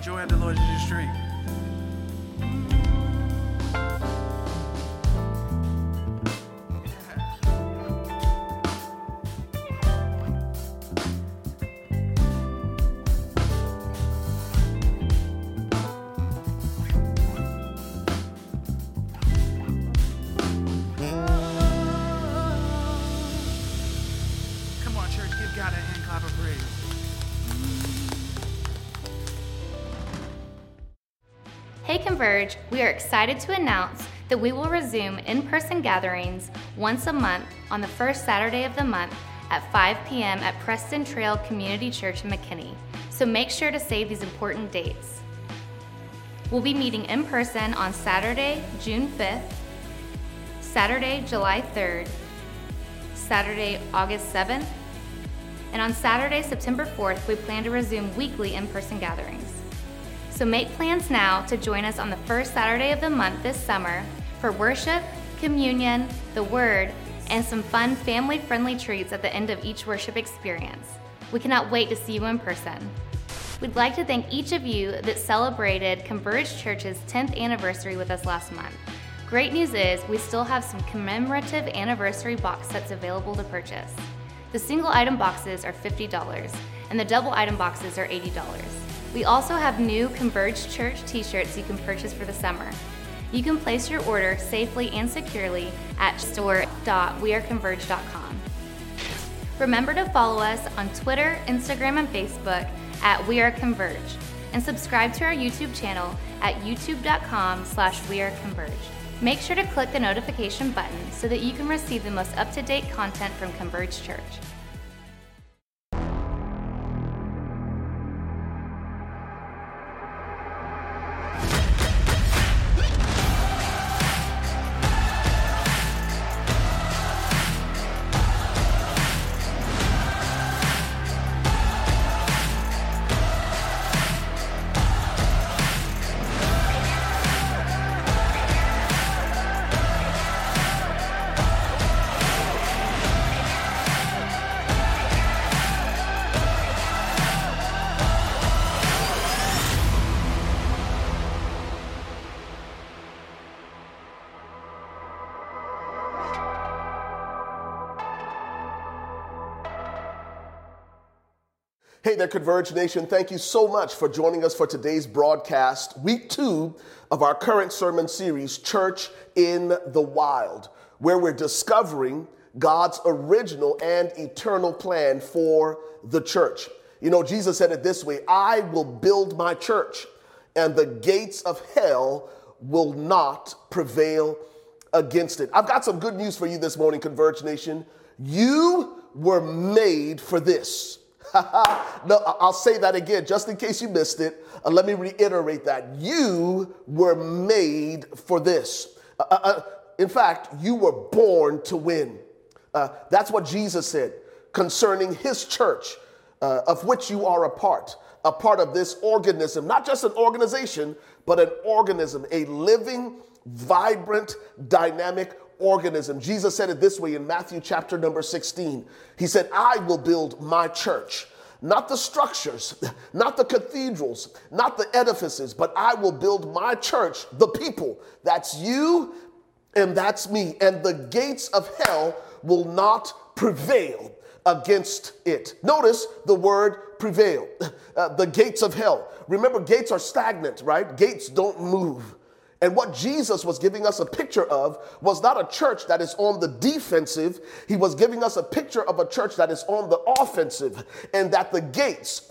joy of the Lord Converge, we are excited to announce that we will resume in person gatherings once a month on the first Saturday of the month at 5 p.m. at Preston Trail Community Church in McKinney. So make sure to save these important dates. We'll be meeting in person on Saturday, June 5th, Saturday, July 3rd, Saturday, August 7th, and on Saturday, September 4th, we plan to resume weekly in person gatherings. So make plans now to join us on the first Saturday of the month this summer for worship, communion, the Word, and some fun family friendly treats at the end of each worship experience. We cannot wait to see you in person. We'd like to thank each of you that celebrated Converge Church's 10th anniversary with us last month. Great news is we still have some commemorative anniversary box sets available to purchase. The single item boxes are $50 and the double item boxes are $80. We also have new Converge Church t shirts you can purchase for the summer. You can place your order safely and securely at store.weareconverge.com. Remember to follow us on Twitter, Instagram, and Facebook at We Are Converge, and subscribe to our YouTube channel at youtube.com slash weareconverge. Make sure to click the notification button so that you can receive the most up-to-date content from Converge Church. There, Converge Nation. Thank you so much for joining us for today's broadcast, week two of our current sermon series, Church in the Wild, where we're discovering God's original and eternal plan for the church. You know, Jesus said it this way I will build my church, and the gates of hell will not prevail against it. I've got some good news for you this morning, Converge Nation. You were made for this. no, I'll say that again just in case you missed it. Uh, let me reiterate that. You were made for this. Uh, uh, uh in fact, you were born to win. Uh, that's what Jesus said concerning his church, uh, of which you are a part, a part of this organism, not just an organization, but an organism, a living, vibrant, dynamic organism. Jesus said it this way in Matthew chapter number 16. He said, I will build my church. Not the structures, not the cathedrals, not the edifices, but I will build my church, the people. That's you and that's me. And the gates of hell will not prevail against it. Notice the word prevail. Uh, the gates of hell. Remember, gates are stagnant, right? Gates don't move. And what Jesus was giving us a picture of was not a church that is on the defensive. He was giving us a picture of a church that is on the offensive, and that the gates,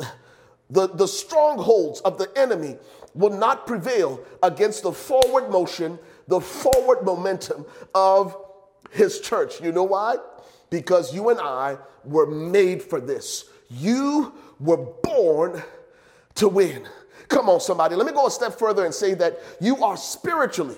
the, the strongholds of the enemy, will not prevail against the forward motion, the forward momentum of his church. You know why? Because you and I were made for this. You were born to win. Come on, somebody. Let me go a step further and say that you are spiritually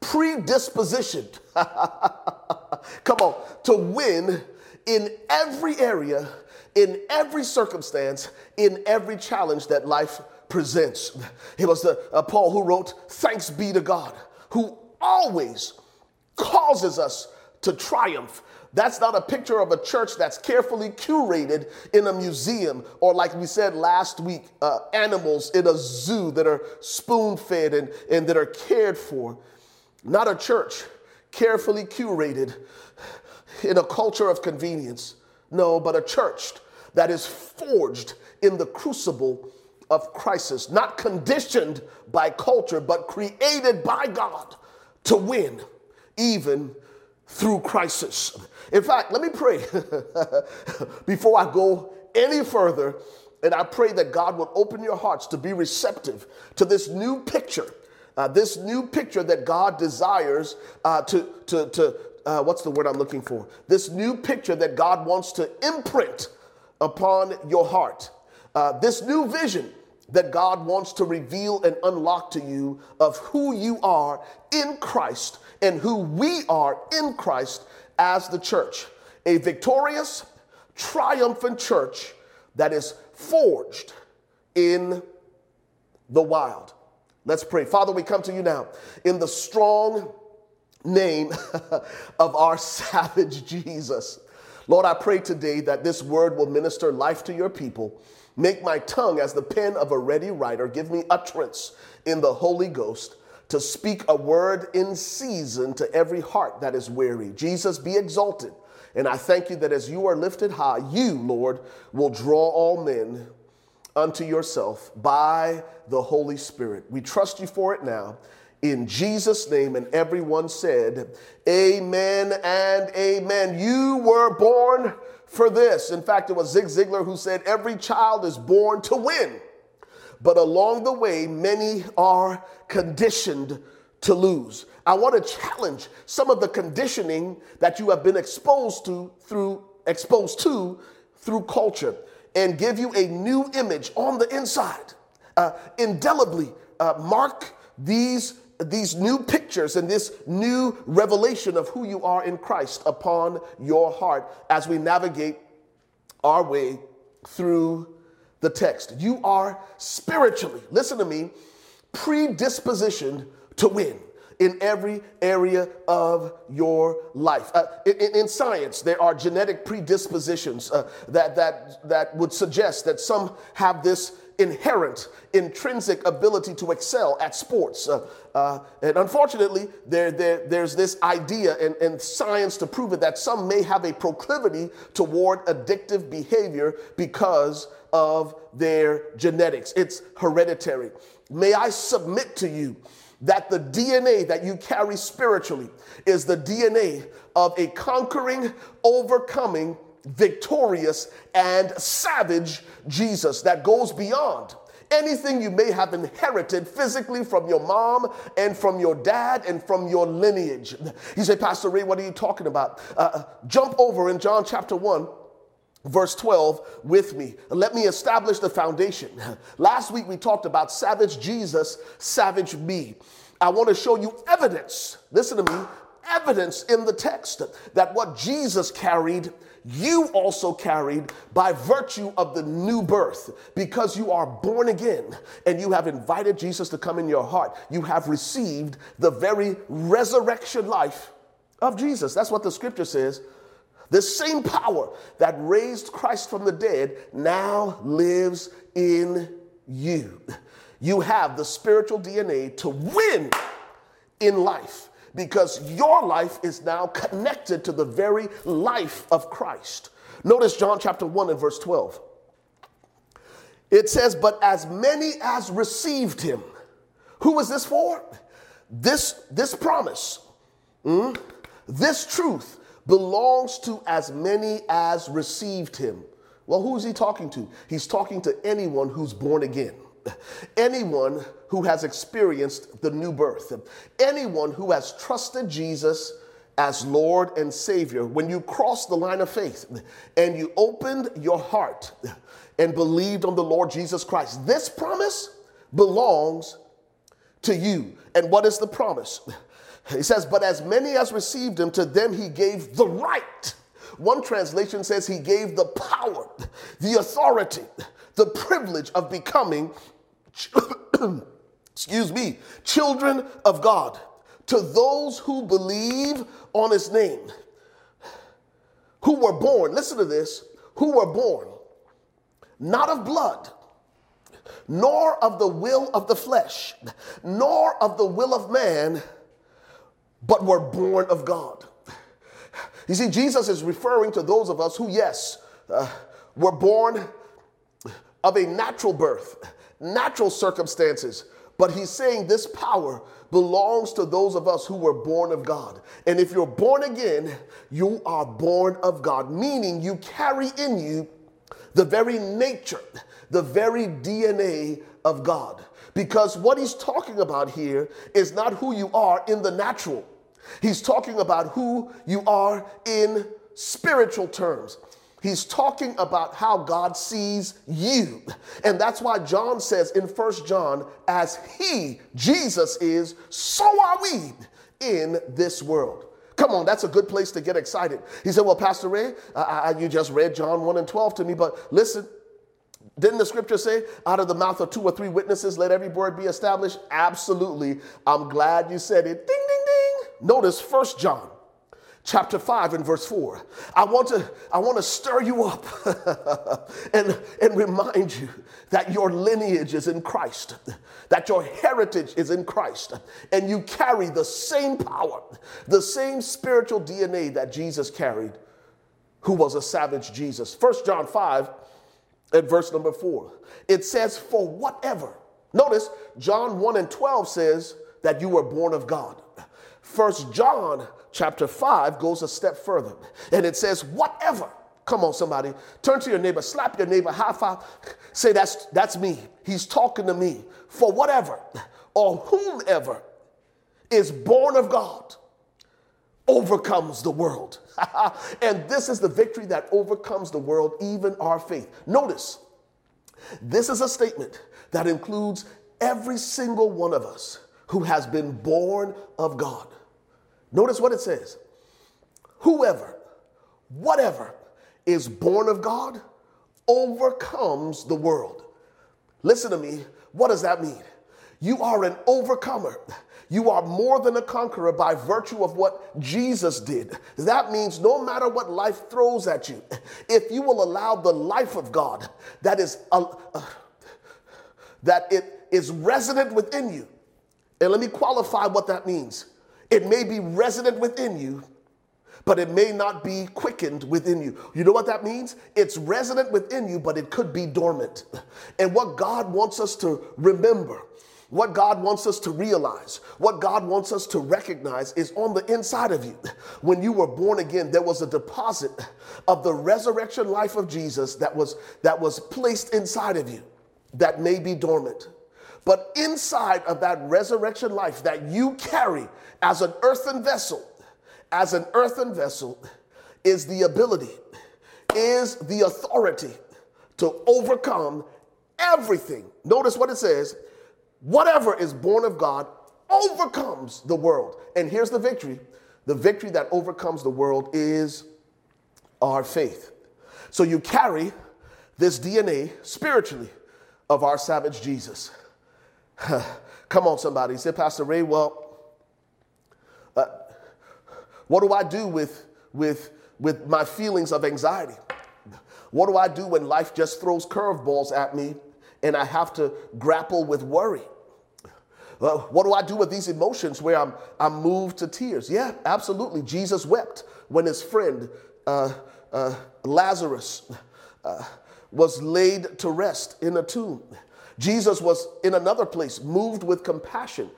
predispositioned, come on, to win in every area, in every circumstance, in every challenge that life presents. It was the, uh, Paul who wrote, Thanks be to God, who always causes us to triumph. That's not a picture of a church that's carefully curated in a museum or, like we said last week, uh, animals in a zoo that are spoon fed and, and that are cared for. Not a church carefully curated in a culture of convenience. No, but a church that is forged in the crucible of crisis, not conditioned by culture, but created by God to win, even through crisis. In fact, let me pray before I go any further. And I pray that God will open your hearts to be receptive to this new picture, uh, this new picture that God desires uh, to, to, to uh, what's the word I'm looking for? This new picture that God wants to imprint upon your heart. Uh, this new vision that God wants to reveal and unlock to you of who you are in Christ and who we are in Christ as the church. A victorious, triumphant church that is forged in the wild. Let's pray. Father, we come to you now in the strong name of our savage Jesus. Lord, I pray today that this word will minister life to your people. Make my tongue as the pen of a ready writer. Give me utterance in the Holy Ghost to speak a word in season to every heart that is weary. Jesus, be exalted. And I thank you that as you are lifted high, you, Lord, will draw all men unto yourself by the Holy Spirit. We trust you for it now. In Jesus' name, and everyone said, Amen and Amen. You were born for this. In fact, it was Zig Ziglar who said, Every child is born to win. But along the way, many are conditioned to lose. I want to challenge some of the conditioning that you have been exposed to through exposed to through culture and give you a new image on the inside. Uh, indelibly uh, mark these these new pictures and this new revelation of who you are in Christ upon your heart as we navigate our way through the text. You are spiritually, listen to me, predispositioned to win in every area of your life. Uh, in, in, science, there are genetic predispositions uh, that, that, that would suggest that some have this inherent, intrinsic ability to excel at sports. Uh, uh, and unfortunately, there, there, there's this idea in, in science to prove it that some may have a proclivity toward addictive behavior because of their genetics. It's hereditary. May I submit to you that the DNA that you carry spiritually is the DNA of a conquering, overcoming, victorious, and savage Jesus that goes beyond anything you may have inherited physically from your mom and from your dad and from your lineage. You say, Pastor Ray, what are you talking about? Uh, uh jump over in John chapter 1 verse 12 with me. Let me establish the foundation. Last week we talked about savage Jesus, savage me. I want to show you evidence. Listen to me. Evidence in the text that what Jesus carried, you also carried by virtue of the new birth. Because you are born again and you have invited Jesus to come in your heart, you have received the very resurrection life of Jesus. That's what the scripture says the same power that raised Christ from the dead now lives in you. You have the spiritual DNA to win in life because your life is now connected to the very life of Christ. Notice John chapter 1 and verse 12. It says, But as many as received him, who was this for? This, this promise, mm, this truth belongs to as many as received him. Well, who is he talking to? He's talking to anyone who's born again. Anyone who has experienced the new birth, anyone who has trusted Jesus as Lord and Savior, when you crossed the line of faith and you opened your heart and believed on the Lord Jesus Christ, this promise belongs to you. And what is the promise? He says, But as many as received him, to them he gave the right. One translation says he gave the power, the authority, the privilege of becoming, excuse me, children of God to those who believe on his name. who were born, listen to this, who were born not of blood, nor of the will of the flesh, nor of the will of man, but were born of God. You see, Jesus is referring to those of us who, yes, uh, were born of a natural birth, natural circumstances, but he's saying this power belongs to those of us who were born of God. And if you're born again, you are born of God, meaning you carry in you the very nature, the very DNA of God. Because what he's talking about here is not who you are in the natural, he's talking about who you are in spiritual terms. He's talking about how God sees you. And that's why John says in First John, as he, Jesus, is, so are we in this world. Come on, that's a good place to get excited. He said, Well, Pastor Ray, you just read John 1 and 12 to me, but listen, didn't the scripture say, out of the mouth of two or three witnesses, let every word be established? Absolutely. I'm glad you said it. Ding, ding, ding. Notice First John chapter 5 and verse 4. I want to, I want to stir you up and, and remind you that your lineage is in Christ, that your heritage is in Christ, and you carry the same power, the same spiritual DNA that Jesus carried, who was a savage Jesus. First John 5 at verse number 4. It says, For whatever. Notice John 1 and 12 says that you were born of God. First John chapter 5 goes a step further and it says, whatever. Come on, somebody. Turn to your neighbor, slap your neighbor, high five. Say, that's, that's me. He's talking to me. For whatever or whomever is born of God overcomes the world. and this is the victory that overcomes the world, even our faith. Notice, this is a statement that includes every single one of us who has been born of God. Notice what it says whoever, whatever is born of God overcomes the world. Listen to me. What does that mean? You are an overcomer. You are more than a conqueror by virtue of what Jesus did. That means no matter what life throws at you, if you will allow the life of God that is uh, uh, that it is resident within you. And let me qualify what that means. It may be resident within you, but it may not be quickened within you. You know what that means? It's resident within you, but it could be dormant. And what God wants us to remember, what God wants us to realize, what God wants us to recognize is on the inside of you. When you were born again, there was a deposit of the resurrection life of Jesus that was that was placed inside of you that may be dormant. But inside of that resurrection life that you carry as an earthen vessel, as an earthen vessel, is the ability, is the authority to overcome everything. Notice what it says whatever is born of God overcomes the world. And here's the victory the victory that overcomes the world is our faith. So you carry this DNA spiritually of our savage Jesus. Come on, somebody. Say, Pastor Ray, well, uh, what do I do with, with, with my feelings of anxiety? What do I do when life just throws curveballs at me and I have to grapple with worry? Uh, what do I do with these emotions where I'm, I'm moved to tears? Yeah, absolutely. Jesus wept when his friend uh, uh Lazarus uh, was laid to rest in a tomb. Jesus was in another place, moved with compassion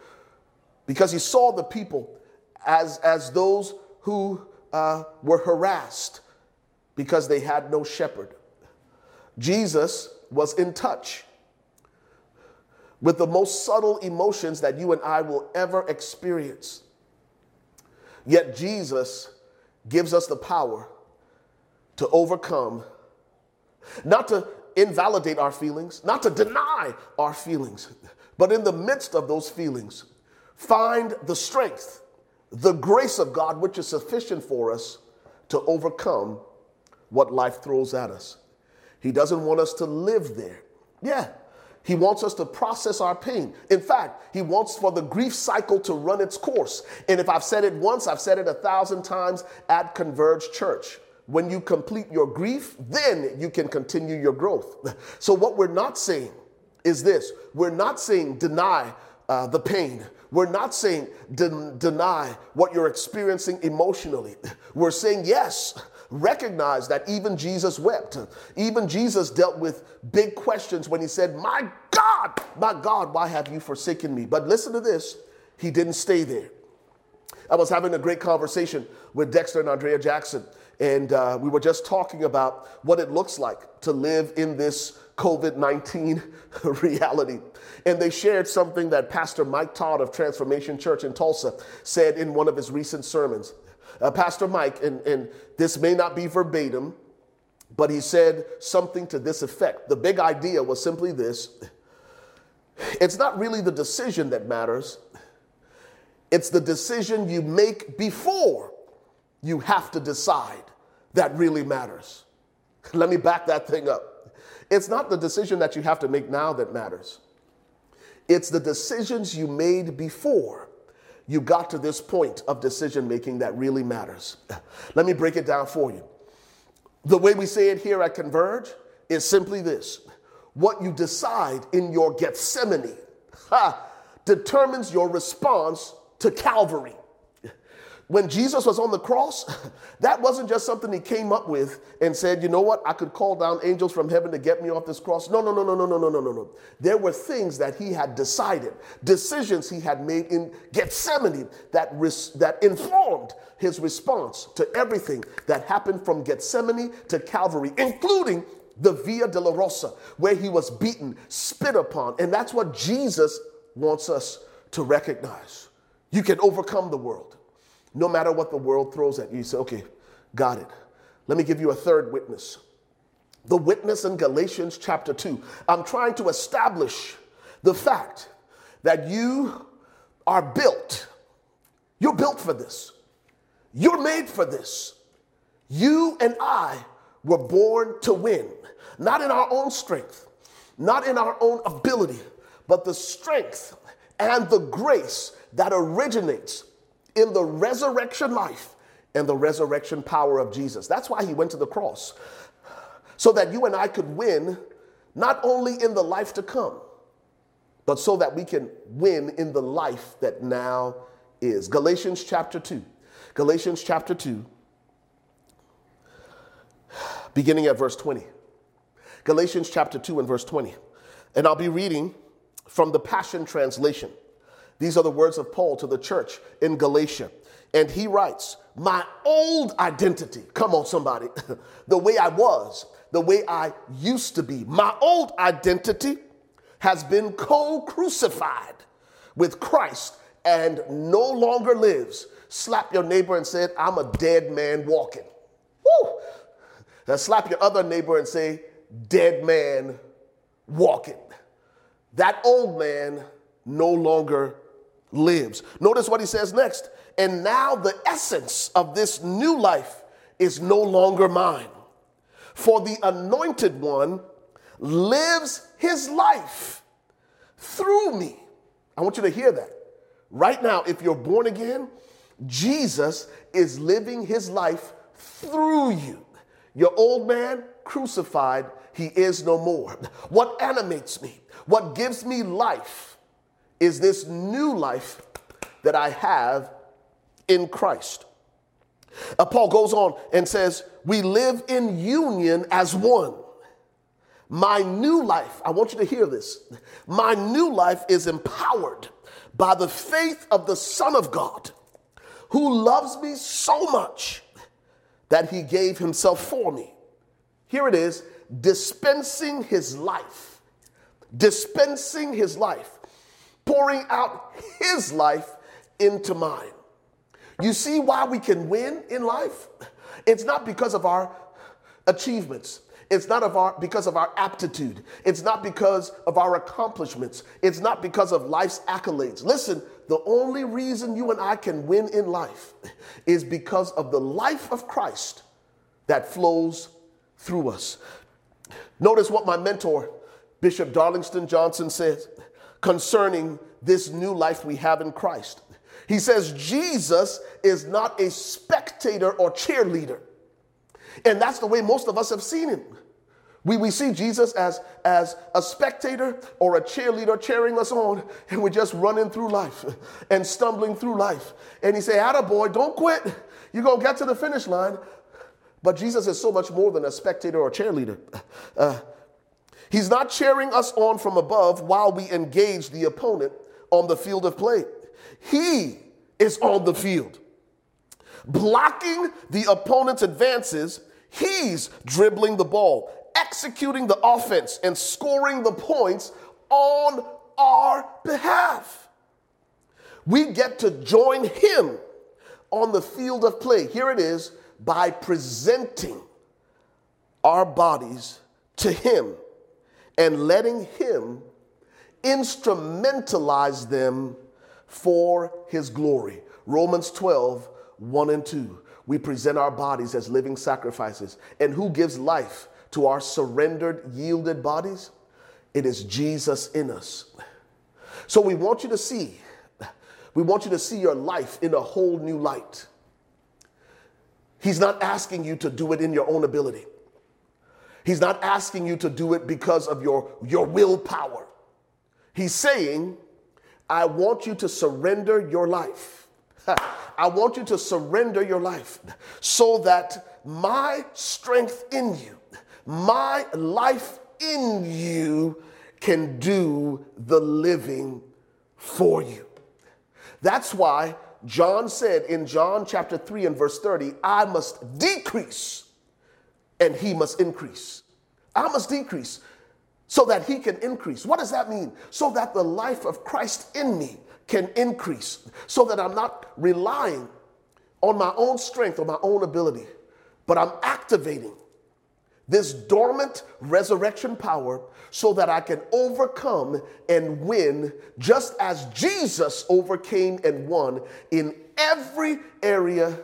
because he saw the people as, as those who uh, were harassed because they had no shepherd. Jesus was in touch with the most subtle emotions that you and I will ever experience. Yet Jesus gives us the power to overcome, not to invalidate our feelings, not to deny our feelings, but in the midst of those feelings, find the strength, the grace of God, which is sufficient for us to overcome what life throws at us. He doesn't want us to live there. Yeah, he wants us to process our pain. In fact, he wants for the grief cycle to run its course. And if I've said it once, I've said it a thousand times at Converge Church. When you complete your grief, then you can continue your growth. So, what we're not saying is this we're not saying deny uh, the pain. We're not saying de- deny what you're experiencing emotionally. We're saying, yes, recognize that even Jesus wept. Even Jesus dealt with big questions when he said, My God, my God, why have you forsaken me? But listen to this, he didn't stay there. I was having a great conversation with Dexter and Andrea Jackson, and uh, we were just talking about what it looks like to live in this COVID 19 reality. And they shared something that Pastor Mike Todd of Transformation Church in Tulsa said in one of his recent sermons. Uh, Pastor Mike, and, and this may not be verbatim, but he said something to this effect. The big idea was simply this it's not really the decision that matters, it's the decision you make before you have to decide that really matters. Let me back that thing up. It's not the decision that you have to make now that matters. It's the decisions you made before you got to this point of decision making that really matters. Let me break it down for you. The way we say it here at Converge is simply this what you decide in your Gethsemane ha, determines your response to Calvary when Jesus was on the cross, that wasn't just something he came up with and said, you know what, I could call down angels from heaven to get me off this cross. No, no, no, no, no, no, no, no, no, no. There were things that he had decided, decisions he had made in Gethsemane that, res- that informed his response to everything that happened from Gethsemane to Calvary, including the Via Dolorosa, where he was beaten, spit upon. And that's what Jesus wants us to recognize. You can overcome the world. No matter what the world throws at you, you say, okay, got it. Let me give you a third witness. The witness in Galatians chapter 2. I'm trying to establish the fact that you are built. You're built for this. You're made for this. You and I were born to win, not in our own strength, not in our own ability, but the strength and the grace that originates in the resurrection life and the resurrection power of Jesus. That's why he went to the cross, so that you and I could win not only in the life to come, but so that we can win in the life that now is. Galatians chapter 2. Galatians chapter 2, beginning at verse 20. Galatians chapter 2 and verse 20. And I'll be reading from the Passion Translation. These are the words of Paul to the church in Galatia. And he writes, My old identity, come on, somebody, the way I was, the way I used to be, my old identity has been co crucified with Christ and no longer lives. Slap your neighbor and say, I'm a dead man walking. Woo! Now slap your other neighbor and say, dead man walking. That old man no longer lives. Notice what he says next. And now the essence of this new life is no longer mine. For the anointed one lives his life through me. I want you to hear that. Right now, if you're born again, Jesus is living his life through you. Your old man crucified, he is no more. What animates me, what gives me life, is this new life that I have in Christ. Uh, Paul goes on and says, We live in union as one. My new life, I want you to hear this. My new life is empowered by the faith of the Son of God, who loves me so much that he gave himself for me. Here it is dispensing his life, dispensing his life pouring out his life into mine. You see why we can win in life? It's not because of our achievements. It's not of our, because of our aptitude. It's not because of our accomplishments. It's not because of life's accolades. Listen, the only reason you and I can win in life is because of the life of Christ that flows through us. Notice what my mentor, Bishop Darlingston Johnson, says concerning this new life we have in Christ. He says Jesus is not a spectator or cheerleader. And that's the way most of us have seen him. We, we see Jesus as, as a spectator or a cheerleader cheering us on, and we're just running through life and stumbling through life. And he say, boy, don't quit. You're going to get to the finish line. But Jesus is so much more than a spectator or cheerleader. Uh, he's not cheering us on from above while we engage the opponent on the field of play. He is on the field, blocking the opponent's advances. He's dribbling the ball executing the offense and scoring the points on our behalf. We get to join him on the field of play. Here it is by presenting our bodies to him and letting him instrumentalize them for his glory. Romans 12, 1 and 2. We present our bodies as living sacrifices. And who gives life? to our surrendered, yielded bodies, it is Jesus in us. So we want you to see, we want you to see your life in a whole new light. He's not asking you to do it in your own ability. He's not asking you to do it because of your, your willpower. He's saying, I want you to surrender your life. I want you to surrender your life so that my strength in you my life in you can do the living for you. That's why John said in John chapter 3 and verse 30, I must decrease and he must increase. I must decrease so that he can increase. What does that mean? So that the life of Christ in me can increase, so that I'm not relying on my own strength or my own ability, but I'm activating this dormant resurrection power so that I can overcome and win just as Jesus overcame and won in every area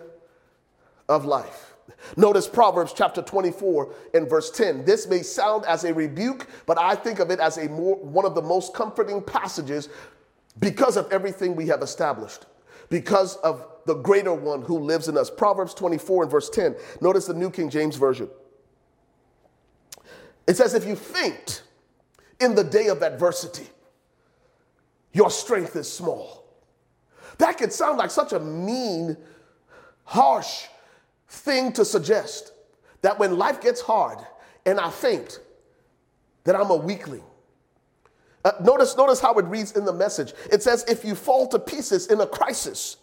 of life. Notice Proverbs chapter 24 and verse 10. This may sound as a rebuke, but I think of it as a more, one of the most comforting passages because of everything we have established, because of the greater one who lives in us. Proverbs 24 and verse 10. Notice the New King James Version. It says, if you faint in the day of adversity, your strength is small. That could sound like such a mean, harsh thing to suggest that when life gets hard and I faint, that I'm a weakling. Uh, notice, notice how it reads in the message. It says, if you fall to pieces in a crisis,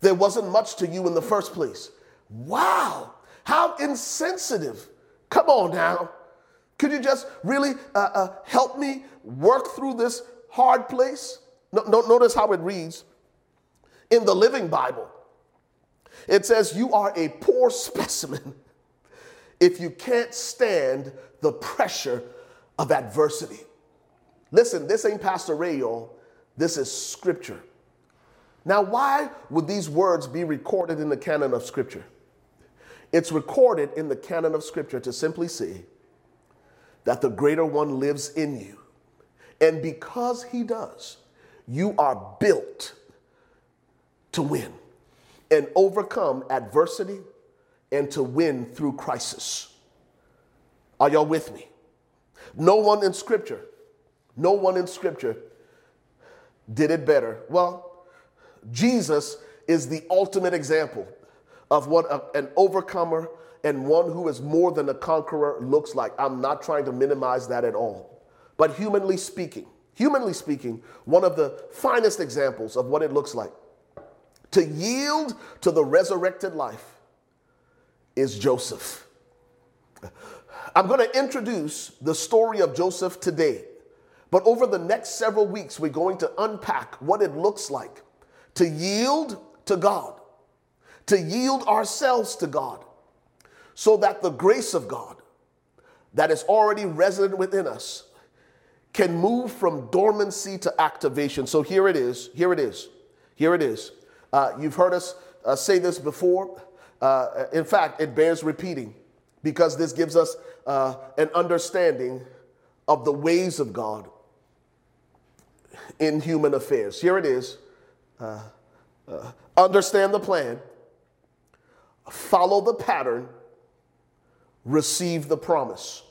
there wasn't much to you in the first place. Wow, how insensitive. Come on now. Could you just really uh, uh, help me work through this hard place? No, no, notice how it reads in the Living Bible. It says, You are a poor specimen if you can't stand the pressure of adversity. Listen, this ain't Pastor Ray, y'all. This is scripture. Now, why would these words be recorded in the canon of scripture? It's recorded in the canon of scripture to simply see that the greater one lives in you. And because he does, you are built to win and overcome adversity and to win through crisis. Are y'all with me? No one in Scripture, no one in Scripture did it better. Well, Jesus is the ultimate example of what a, an overcomer and one who is more than a conqueror looks like. I'm not trying to minimize that at all. But humanly speaking, humanly speaking, one of the finest examples of what it looks like to yield to the resurrected life is Joseph. I'm going to introduce the story of Joseph today, but over the next several weeks, we're going to unpack what it looks like to yield to God, to yield ourselves to God, so that the grace of God that is already resident within us can move from dormancy to activation. So here it is. Here it is. Here it is. Uh, you've heard us uh, say this before. Uh, in fact, it bears repeating because this gives us uh, an understanding of the ways of God in human affairs. Here it is. Uh, uh, understand the plan, follow the pattern, receive the promise.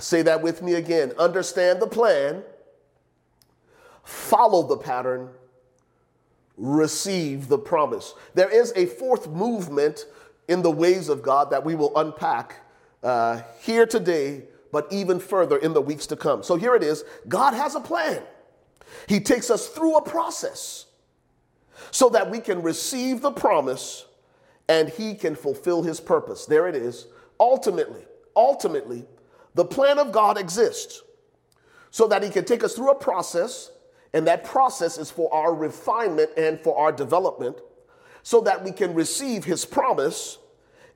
Say that with me again. Understand the plan, follow the pattern, receive the promise. There is a fourth movement in the ways of God that we will unpack uh, here today, but even further in the weeks to come. So here it is God has a plan. He takes us through a process so that we can receive the promise and He can fulfill His purpose. There it is. Ultimately, ultimately, the plan of God exists so that He can take us through a process, and that process is for our refinement and for our development, so that we can receive His promise,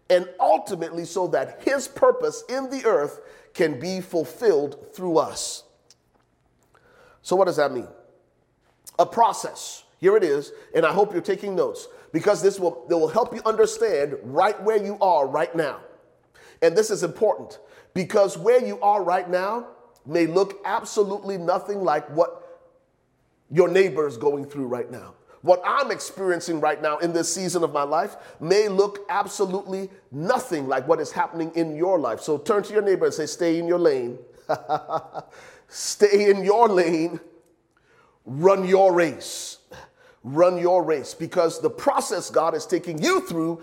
and ultimately, so that His purpose in the earth can be fulfilled through us. So, what does that mean? A process. Here it is, and I hope you're taking notes because this will, it will help you understand right where you are right now. And this is important because where you are right now may look absolutely nothing like what your neighbor is going through right now. What I'm experiencing right now in this season of my life may look absolutely nothing like what is happening in your life. So turn to your neighbor and say, Stay in your lane. Stay in your lane. Run your race. Run your race because the process God is taking you through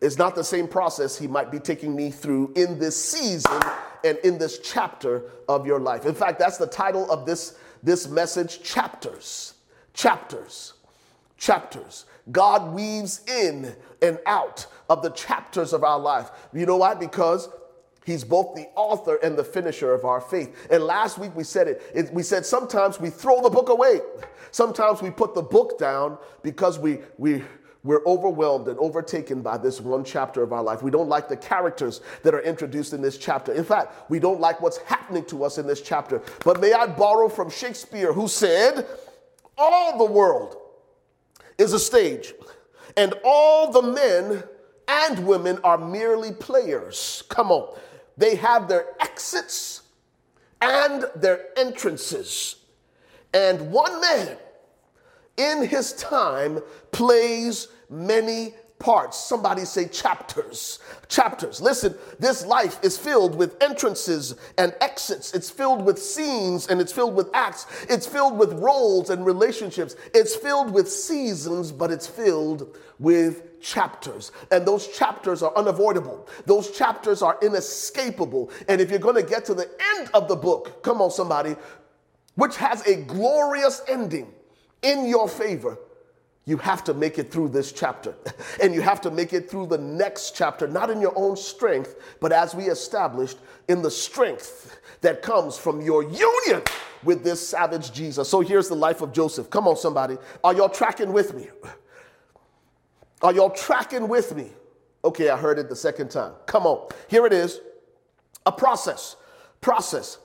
is not the same process He might be taking me through in this season and in this chapter of your life. In fact, that's the title of this, this message chapters. Chapters. Chapters. God weaves in and out of the chapters of our life. You know why? Because He's both the author and the finisher of our faith. And last week we said it, it, we said sometimes we throw the book away. Sometimes we put the book down because we we we're overwhelmed and overtaken by this one chapter of our life. We don't like the characters that are introduced in this chapter. In fact, we don't like what's happening to us in this chapter. But may I borrow from Shakespeare, who said, All the world is a stage, and all the men and women are merely players. Come on. They have their exits and their entrances. And one man in his time plays many parts. Somebody say chapters. Chapters. Listen, this life is filled with entrances and exits. It's filled with scenes and it's filled with acts. It's filled with roles and relationships. It's filled with seasons, but it's filled with chapters. And those chapters are unavoidable. Those chapters are inescapable. And if you're going to get to the end of the book, come on, somebody, which has a glorious ending in your favor, you have to make it through this chapter. And you have to make it through the next chapter, not in your own strength, but as we established, in the strength that comes from your union with this savage Jesus. So here's the life of Joseph. Come on, somebody. Are y'all tracking with me? Are y'all tracking with me? Okay, I heard it the second time. Come on. Here it is. A process. Process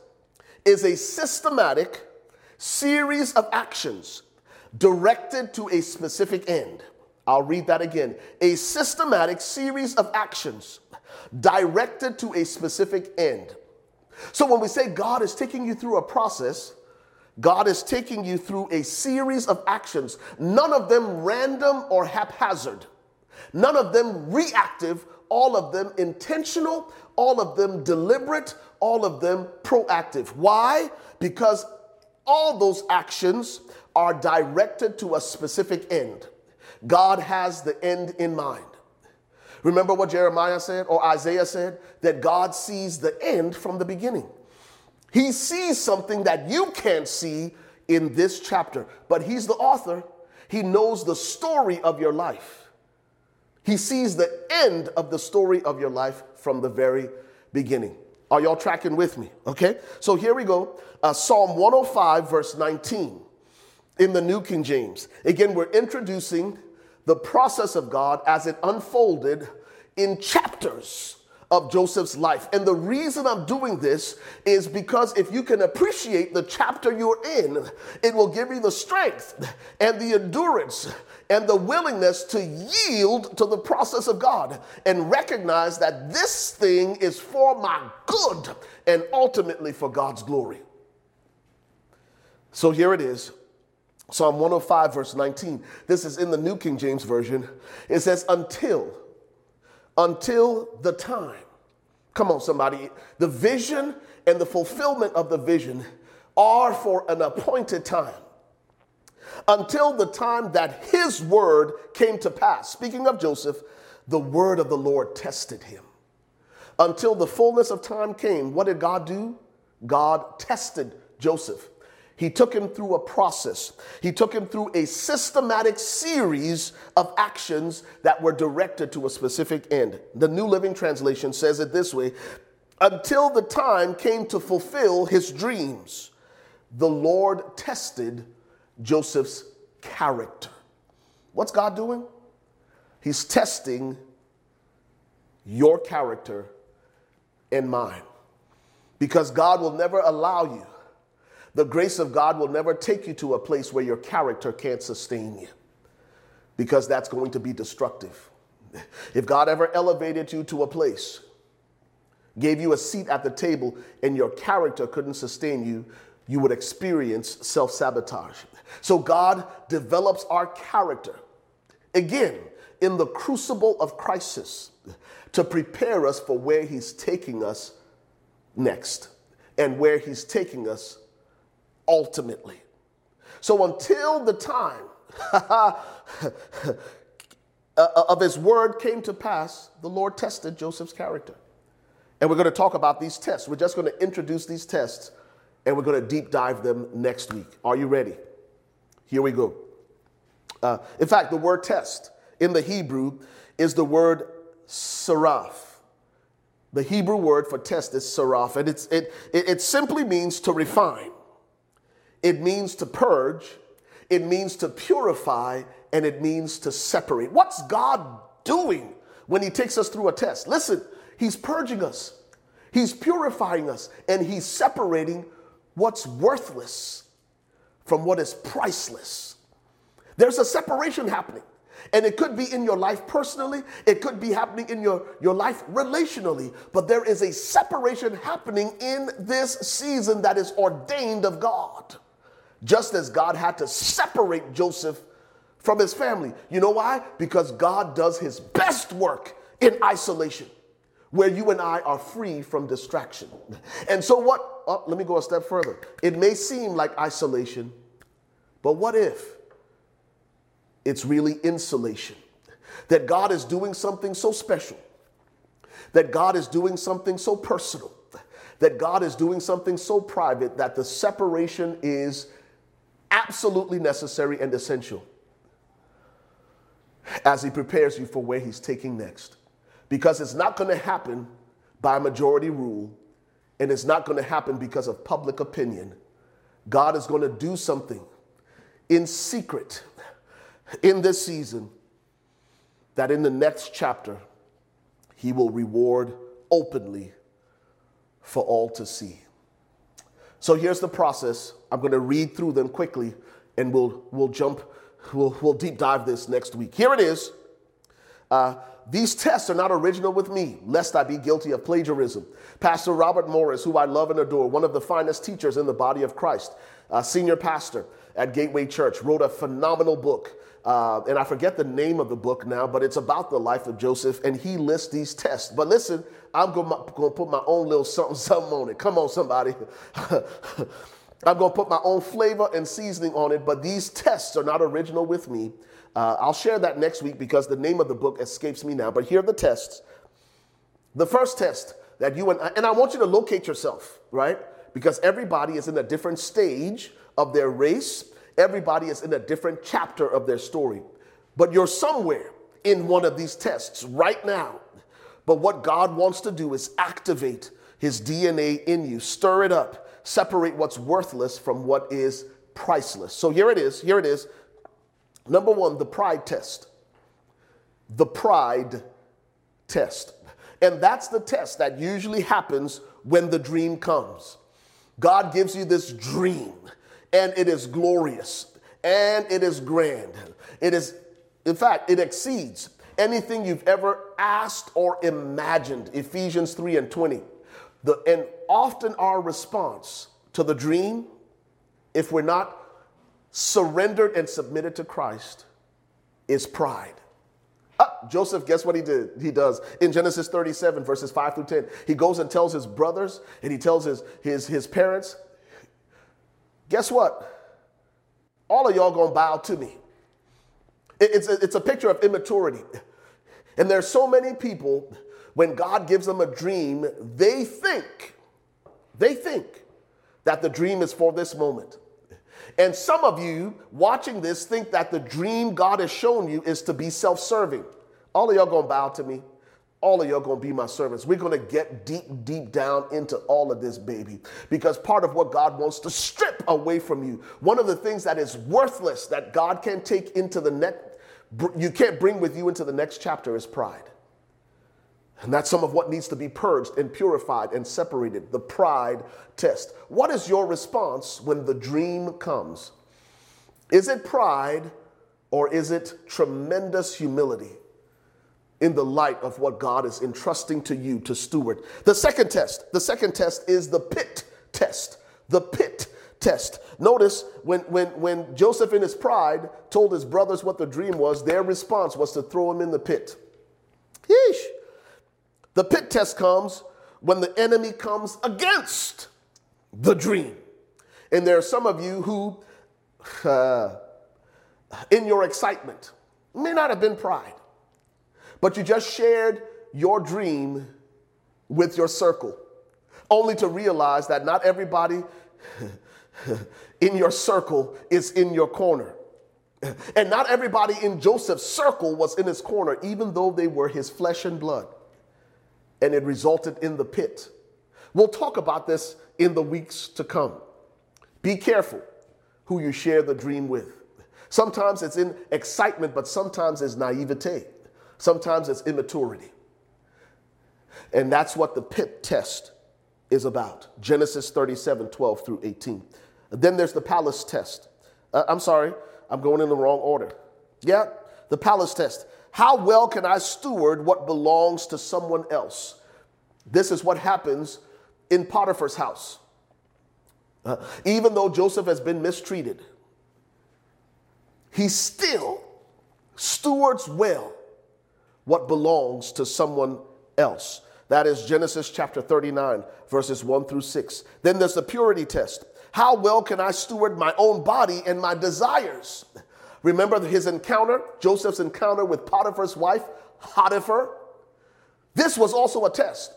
is a systematic series of actions directed to a specific end. I'll read that again. A systematic series of actions directed to a specific end. So when we say God is taking you through a process, God is taking you through a series of actions, none of them random or haphazard, none of them reactive, all of them intentional, all of them deliberate, all of them proactive. Why? Because all those actions are directed to a specific end. God has the end in mind. Remember what Jeremiah said or Isaiah said? That God sees the end from the beginning. He sees something that you can't see in this chapter, but He's the author. He knows the story of your life. He sees the end of the story of your life from the very beginning. Are y'all tracking with me? Okay, so here we go. Uh, Psalm 105, verse 19 in the New King James. Again, we're introducing the process of God as it unfolded in chapters of Joseph's life. And the reason I'm doing this is because if you can appreciate the chapter you're in, it will give you the strength and the endurance and the willingness to yield to the process of God and recognize that this thing is for my good and ultimately for God's glory. So here it is Psalm 105, verse 19. This is in the New King James Version. It says, Until, until the time, Come on, somebody. The vision and the fulfillment of the vision are for an appointed time until the time that his word came to pass. Speaking of Joseph, the word of the Lord tested him. Until the fullness of time came, what did God do? God tested Joseph. He took him through a process. He took him through a systematic series of actions that were directed to a specific end. The New Living Translation says it this way until the time came to fulfill his dreams, the Lord tested Joseph's character. What's God doing? He's testing your character and mine. Because God will never allow you, the grace of God will never take you to a place where your character can't sustain you, because that's going to be destructive. If God ever elevated you to a place, gave you a seat at the table, and your character couldn't sustain you, you would experience self sabotage. So God develops our character again in the crucible of crisis to prepare us for where He's taking us next and where He's taking us ultimately. So until the time of His word came to pass, the Lord tested Joseph's character. And we're going to talk about these tests. We're just going to introduce these tests and we're going to deep dive them next week. Are you ready? Here we go. Uh, in fact, the word test in the Hebrew is the word saraf. The Hebrew word for test is saraf, and it, it simply means to refine, it means to purge, it means to purify, and it means to separate. What's God doing when He takes us through a test? Listen, He's purging us, He's purifying us, and He's separating what's worthless from what is priceless. There's a separation happening. And it could be in your life personally, it could be happening in your, your life relationally, but there is a separation happening in this season that is ordained of God. Just as God had to separate Joseph from his family. You know why? Because God does his best work in isolation where you and I are free from distraction. And so, what? Oh, let me go a step further. It may seem like isolation, but what if it's really insulation? That God is doing something so special, that God is doing something so personal, that God is doing something so private that the separation is absolutely necessary and essential as He prepares you for where He's taking next because it's not going to happen by majority rule and it's not going to happen because of public opinion. God is going to do something in secret in this season that in the next chapter he will reward openly for all to see. So here's the process. I'm going to read through them quickly and we'll, we'll jump, we'll, we'll deep dive this next week. Here it is. Uh, these tests are not original with me, lest I be guilty of plagiarism. Pastor Robert Morris, who I love and adore, one of the finest teachers in the body of Christ, senior pastor at Gateway Church, wrote a phenomenal book. Uh, and I forget the name of the book now, but it's about the life of Joseph, and he lists these tests. But listen, I'm going to put my own little something, something on it. Come on, somebody. I'm going to put my own flavor and seasoning on it, but these tests are not original with me. Uh, I'll share that next week because the name of the book escapes me now. But here are the tests. The first test that you and I, and I want you to locate yourself, right? Because everybody is in a different stage of their race, everybody is in a different chapter of their story. But you're somewhere in one of these tests right now. But what God wants to do is activate his DNA in you, stir it up, separate what's worthless from what is priceless. So here it is. Here it is. Number one, the pride test. The pride test. And that's the test that usually happens when the dream comes. God gives you this dream, and it is glorious, and it is grand. It is, in fact, it exceeds anything you've ever asked or imagined. Ephesians 3 and 20. The, and often our response to the dream, if we're not surrendered and submitted to Christ is pride. Ah, Joseph, guess what he did? He does in Genesis 37, verses 5 through 10. He goes and tells his brothers and he tells his, his, his parents, guess what? All of y'all gonna bow to me. It's a, it's a picture of immaturity. And there's so many people, when God gives them a dream, they think, they think that the dream is for this moment. And some of you watching this think that the dream God has shown you is to be self serving. All of y'all gonna bow to me. All of y'all gonna be my servants. We're gonna get deep, deep down into all of this, baby. Because part of what God wants to strip away from you, one of the things that is worthless that God can take into the next, you can't bring with you into the next chapter is pride. And that's some of what needs to be purged and purified and separated the pride test. What is your response when the dream comes? Is it pride or is it tremendous humility in the light of what God is entrusting to you to steward? The second test, the second test is the pit test. The pit test. Notice when, when, when Joseph, in his pride, told his brothers what the dream was, their response was to throw him in the pit. Yeesh. The pit test comes when the enemy comes against the dream. And there are some of you who, uh, in your excitement, may not have been pride, but you just shared your dream with your circle, only to realize that not everybody in your circle is in your corner. And not everybody in Joseph's circle was in his corner, even though they were his flesh and blood and it resulted in the pit. We'll talk about this in the weeks to come. Be careful who you share the dream with. Sometimes it's in excitement, but sometimes it's naivete. Sometimes it's immaturity. And that's what the pit test is about Genesis 37 12 through 18. Then there's the palace test. Uh, I'm sorry, I'm going in the wrong order. Yeah, the palace test. How well can I steward what belongs to someone else? This is what happens in Potiphar's house. Uh, even though Joseph has been mistreated, he still stewards well what belongs to someone else. That is Genesis chapter 39, verses 1 through 6. Then there's the purity test. How well can I steward my own body and my desires? Remember his encounter, Joseph's encounter with Potiphar's wife, Potiphar? This was also a test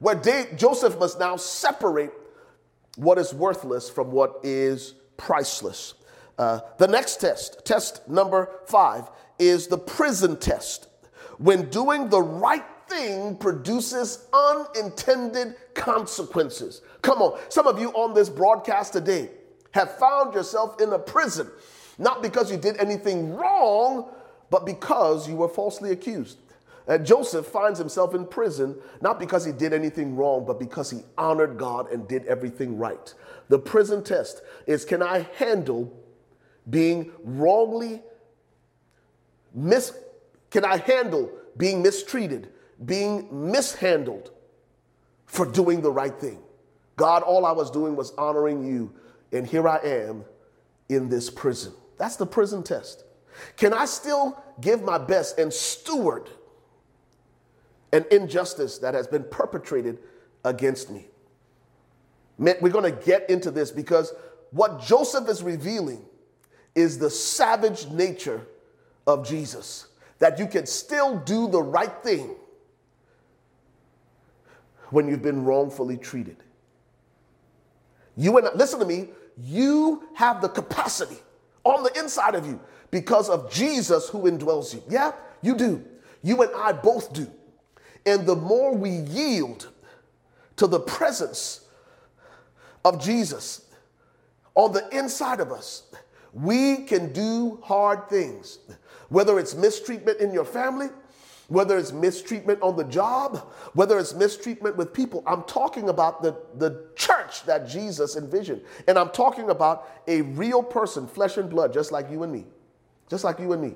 where Joseph must now separate what is worthless from what is priceless. Uh, the next test, test number five, is the prison test. When doing the right thing produces unintended consequences. Come on, some of you on this broadcast today have found yourself in a prison not because you did anything wrong, but because you were falsely accused. And Joseph finds himself in prison not because he did anything wrong, but because he honored God and did everything right. The prison test is can I handle being wrongly mis can I handle being mistreated, being mishandled for doing the right thing? God, all I was doing was honoring you, and here I am in this prison. That's the prison test. Can I still give my best and steward an injustice that has been perpetrated against me? We're going to get into this because what Joseph is revealing is the savage nature of Jesus. That you can still do the right thing when you've been wrongfully treated. You and listen to me, you have the capacity on the inside of you because of Jesus who indwells you. Yeah, you do. You and I both do. And the more we yield to the presence of Jesus on the inside of us, we can do hard things. Whether it's mistreatment in your family, whether it's mistreatment on the job, whether it's mistreatment with people. I'm talking about the, the church that Jesus envisioned. And I'm talking about a real person, flesh and blood, just like you and me. Just like you and me.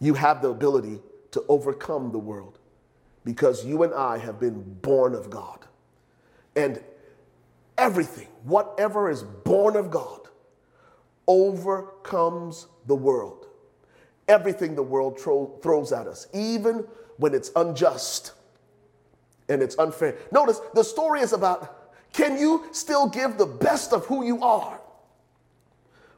You have the ability to overcome the world because you and I have been born of God. And everything, whatever is born of God, overcomes the world. Everything the world tro- throws at us, even when it's unjust and it's unfair. Notice the story is about can you still give the best of who you are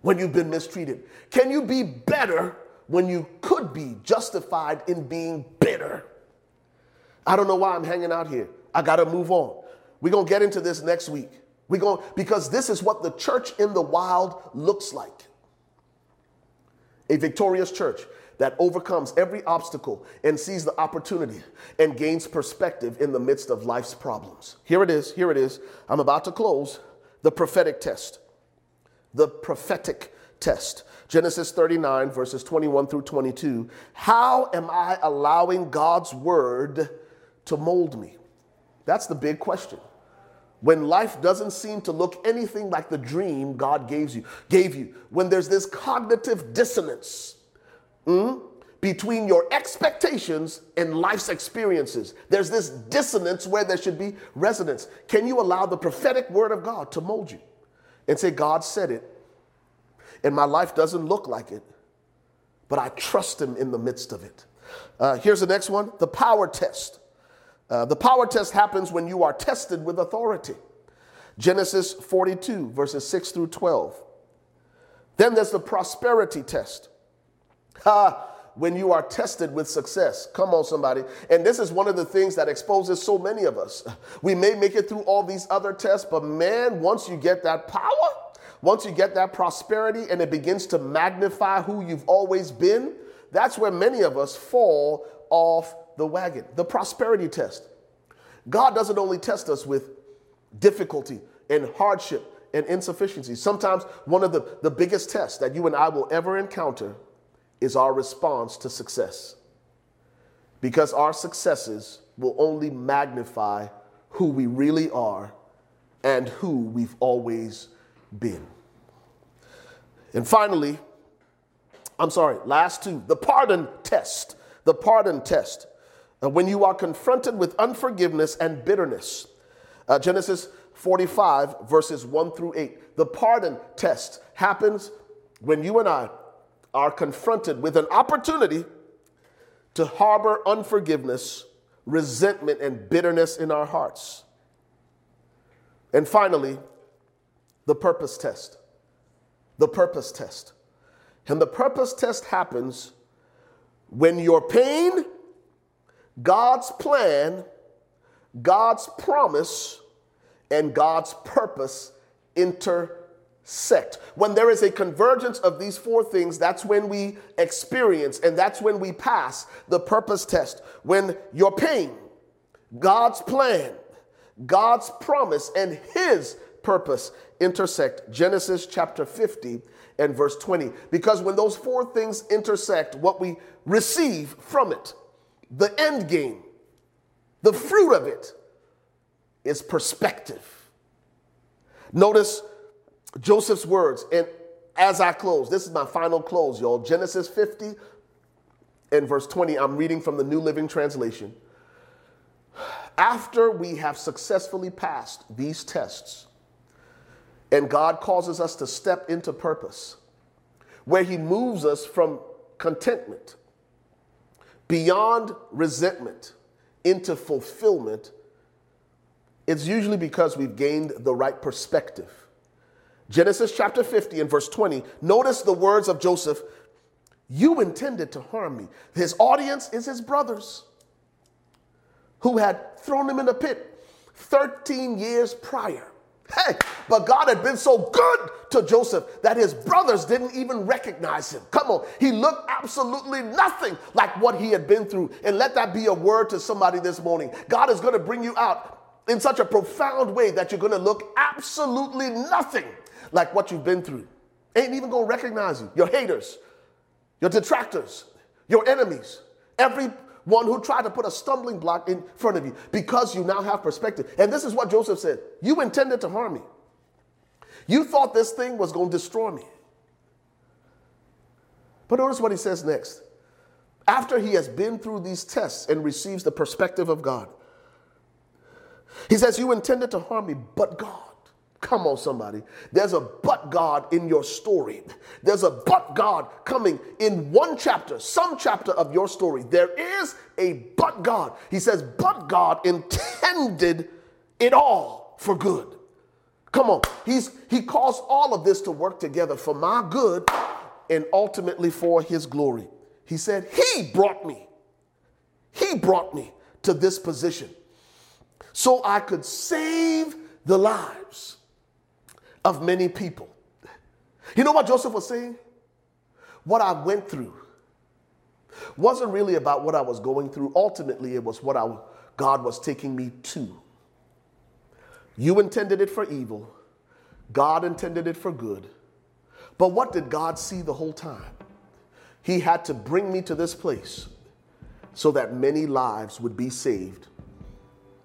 when you've been mistreated? Can you be better when you could be justified in being bitter? I don't know why I'm hanging out here. I got to move on. We're going to get into this next week. We going because this is what the church in the wild looks like. A victorious church that overcomes every obstacle and sees the opportunity and gains perspective in the midst of life's problems. Here it is. Here it is. I'm about to close the prophetic test. The prophetic test. Genesis 39, verses 21 through 22. How am I allowing God's word to mold me? That's the big question. When life doesn't seem to look anything like the dream God gave you, gave you, when there's this cognitive dissonance mm, between your expectations and life's experiences, there's this dissonance where there should be resonance. Can you allow the prophetic word of God to mold you and say, God said it, and my life doesn't look like it, but I trust Him in the midst of it? Uh, here's the next one the power test. Uh, the power test happens when you are tested with authority. Genesis 42, verses 6 through 12. Then there's the prosperity test. Ha! When you are tested with success. Come on, somebody. And this is one of the things that exposes so many of us. We may make it through all these other tests, but man, once you get that power, once you get that prosperity and it begins to magnify who you've always been, that's where many of us fall off the wagon. The prosperity test. God doesn't only test us with difficulty and hardship and insufficiency. Sometimes one of the, the biggest tests that you and I will ever encounter is our response to success. Because our successes will only magnify who we really are and who we've always been. And finally, I'm sorry, last two, the pardon test. The pardon test when you are confronted with unforgiveness and bitterness. Uh, Genesis 45, verses 1 through 8. The pardon test happens when you and I are confronted with an opportunity to harbor unforgiveness, resentment, and bitterness in our hearts. And finally, the purpose test. The purpose test. And the purpose test happens when your pain God's plan, God's promise, and God's purpose intersect. When there is a convergence of these four things, that's when we experience and that's when we pass the purpose test. When your pain, God's plan, God's promise, and His purpose intersect. Genesis chapter 50 and verse 20. Because when those four things intersect, what we receive from it the end game, the fruit of it, is perspective. Notice Joseph's words, and as I close, this is my final close, y'all. Genesis 50 and verse 20, I'm reading from the New Living Translation. After we have successfully passed these tests, and God causes us to step into purpose, where He moves us from contentment beyond resentment into fulfillment, it's usually because we've gained the right perspective. Genesis chapter 50 and verse 20, notice the words of Joseph You intended to harm me. His audience is his brothers who had thrown him in the pit 13 years prior. Hey, but God had been so good to Joseph that his brothers didn't even recognize him. Come on, he looked absolutely nothing like what he had been through. And let that be a word to somebody this morning. God is going to bring you out in such a profound way that you're going to look absolutely nothing like what you've been through. Ain't even going to recognize you. Your haters, your detractors, your enemies, every one who tried to put a stumbling block in front of you because you now have perspective. And this is what Joseph said You intended to harm me. You thought this thing was going to destroy me. But notice what he says next. After he has been through these tests and receives the perspective of God, he says, You intended to harm me, but God. Come on, somebody. There's a but God in your story. There's a but God coming in one chapter, some chapter of your story. There is a but God. He says, but God intended it all for good. Come on. He's he caused all of this to work together for my good and ultimately for his glory. He said, He brought me. He brought me to this position so I could save the lives of many people. You know what Joseph was saying? What I went through wasn't really about what I was going through. Ultimately, it was what I, God was taking me to. You intended it for evil, God intended it for good. But what did God see the whole time? He had to bring me to this place so that many lives would be saved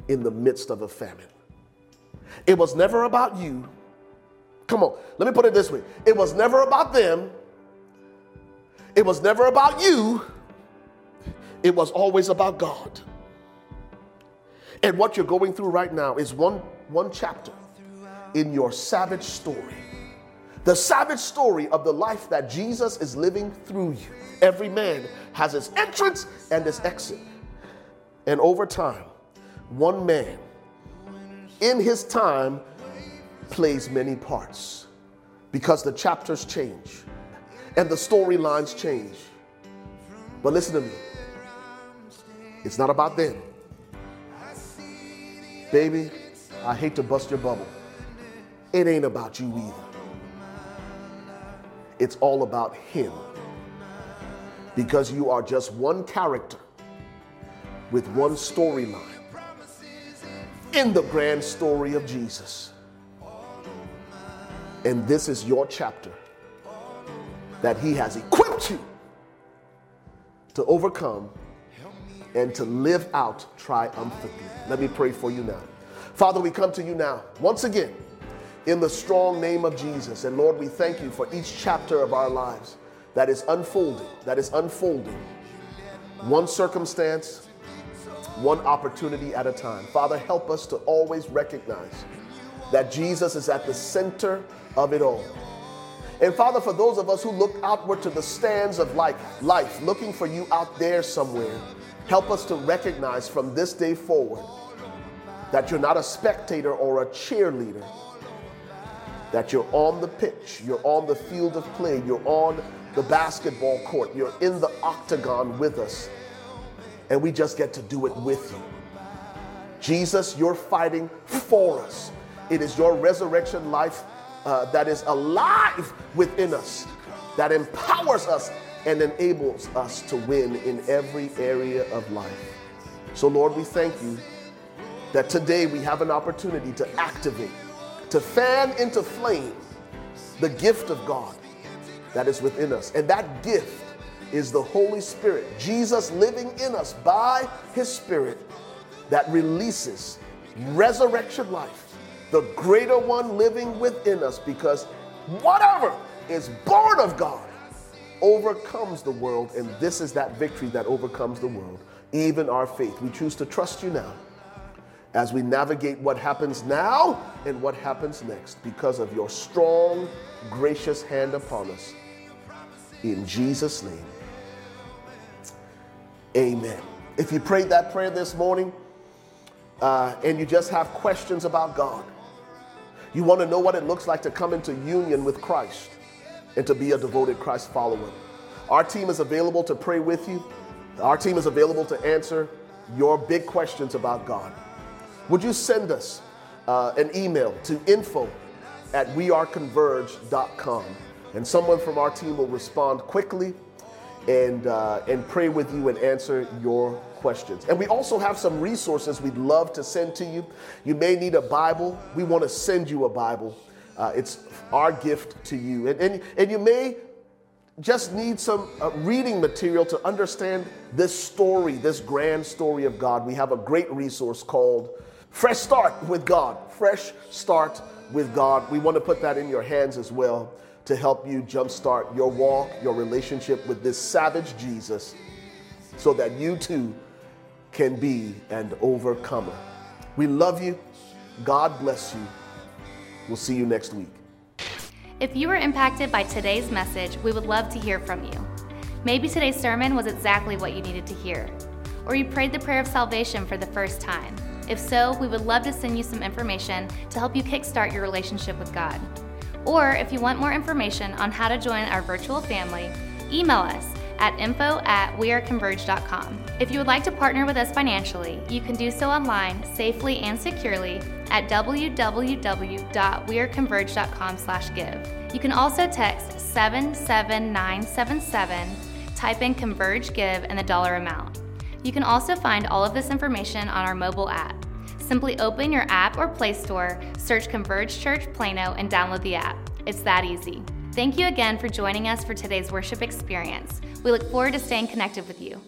in the midst of a famine. It was never about you. Come on, let me put it this way it was never about them, it was never about you, it was always about God. And what you're going through right now is one, one chapter in your savage story. The savage story of the life that Jesus is living through you. Every man has his entrance and his exit. And over time, one man in his time plays many parts because the chapters change and the storylines change. But listen to me it's not about them. Baby, I hate to bust your bubble. It ain't about you either. It's all about Him. Because you are just one character with one storyline in the grand story of Jesus. And this is your chapter that He has equipped you to overcome and to live out triumphantly. Let me pray for you now. Father, we come to you now once again in the strong name of Jesus. And Lord, we thank you for each chapter of our lives that is unfolding, that is unfolding. One circumstance, one opportunity at a time. Father, help us to always recognize that Jesus is at the center of it all. And Father, for those of us who look outward to the stands of life, life, looking for you out there somewhere, help us to recognize from this day forward that you're not a spectator or a cheerleader, that you're on the pitch, you're on the field of play, you're on the basketball court, you're in the octagon with us, and we just get to do it with you. Jesus, you're fighting for us. It is your resurrection life uh, that is alive within us, that empowers us and enables us to win in every area of life. So, Lord, we thank you that today we have an opportunity to activate to fan into flame the gift of God that is within us. And that gift is the Holy Spirit, Jesus living in us by his Spirit that releases resurrection life, the greater one living within us, because whatever is born of God overcomes the world, and this is that victory that overcomes the world, even our faith. We choose to trust you now as we navigate what happens now and what happens next because of your strong, gracious hand upon us. In Jesus' name, amen. If you prayed that prayer this morning uh, and you just have questions about God, you want to know what it looks like to come into union with Christ and to be a devoted Christ follower. Our team is available to pray with you. Our team is available to answer your big questions about God would you send us uh, an email to info at weareconverge.com and someone from our team will respond quickly and, uh, and pray with you and answer your questions. And we also have some resources we'd love to send to you. You may need a Bible. We want to send you a Bible. Uh, it's our gift to you. And, and, and you may just need some uh, reading material to understand this story, this grand story of God. We have a great resource called Fresh start with God. Fresh start with God. We want to put that in your hands as well to help you jumpstart your walk, your relationship with this savage Jesus, so that you too can be an overcomer. We love you. God bless you. We'll see you next week. If you were impacted by today's message, we would love to hear from you. Maybe today's sermon was exactly what you needed to hear, or you prayed the prayer of salvation for the first time. If so, we would love to send you some information to help you kickstart your relationship with God. Or if you want more information on how to join our virtual family, email us at info at weareconverge.com. If you would like to partner with us financially, you can do so online safely and securely at www.weareconverge.com slash give. You can also text 77977, type in Converge Give and the dollar amount. You can also find all of this information on our mobile app. Simply open your app or Play Store, search Converge Church Plano, and download the app. It's that easy. Thank you again for joining us for today's worship experience. We look forward to staying connected with you.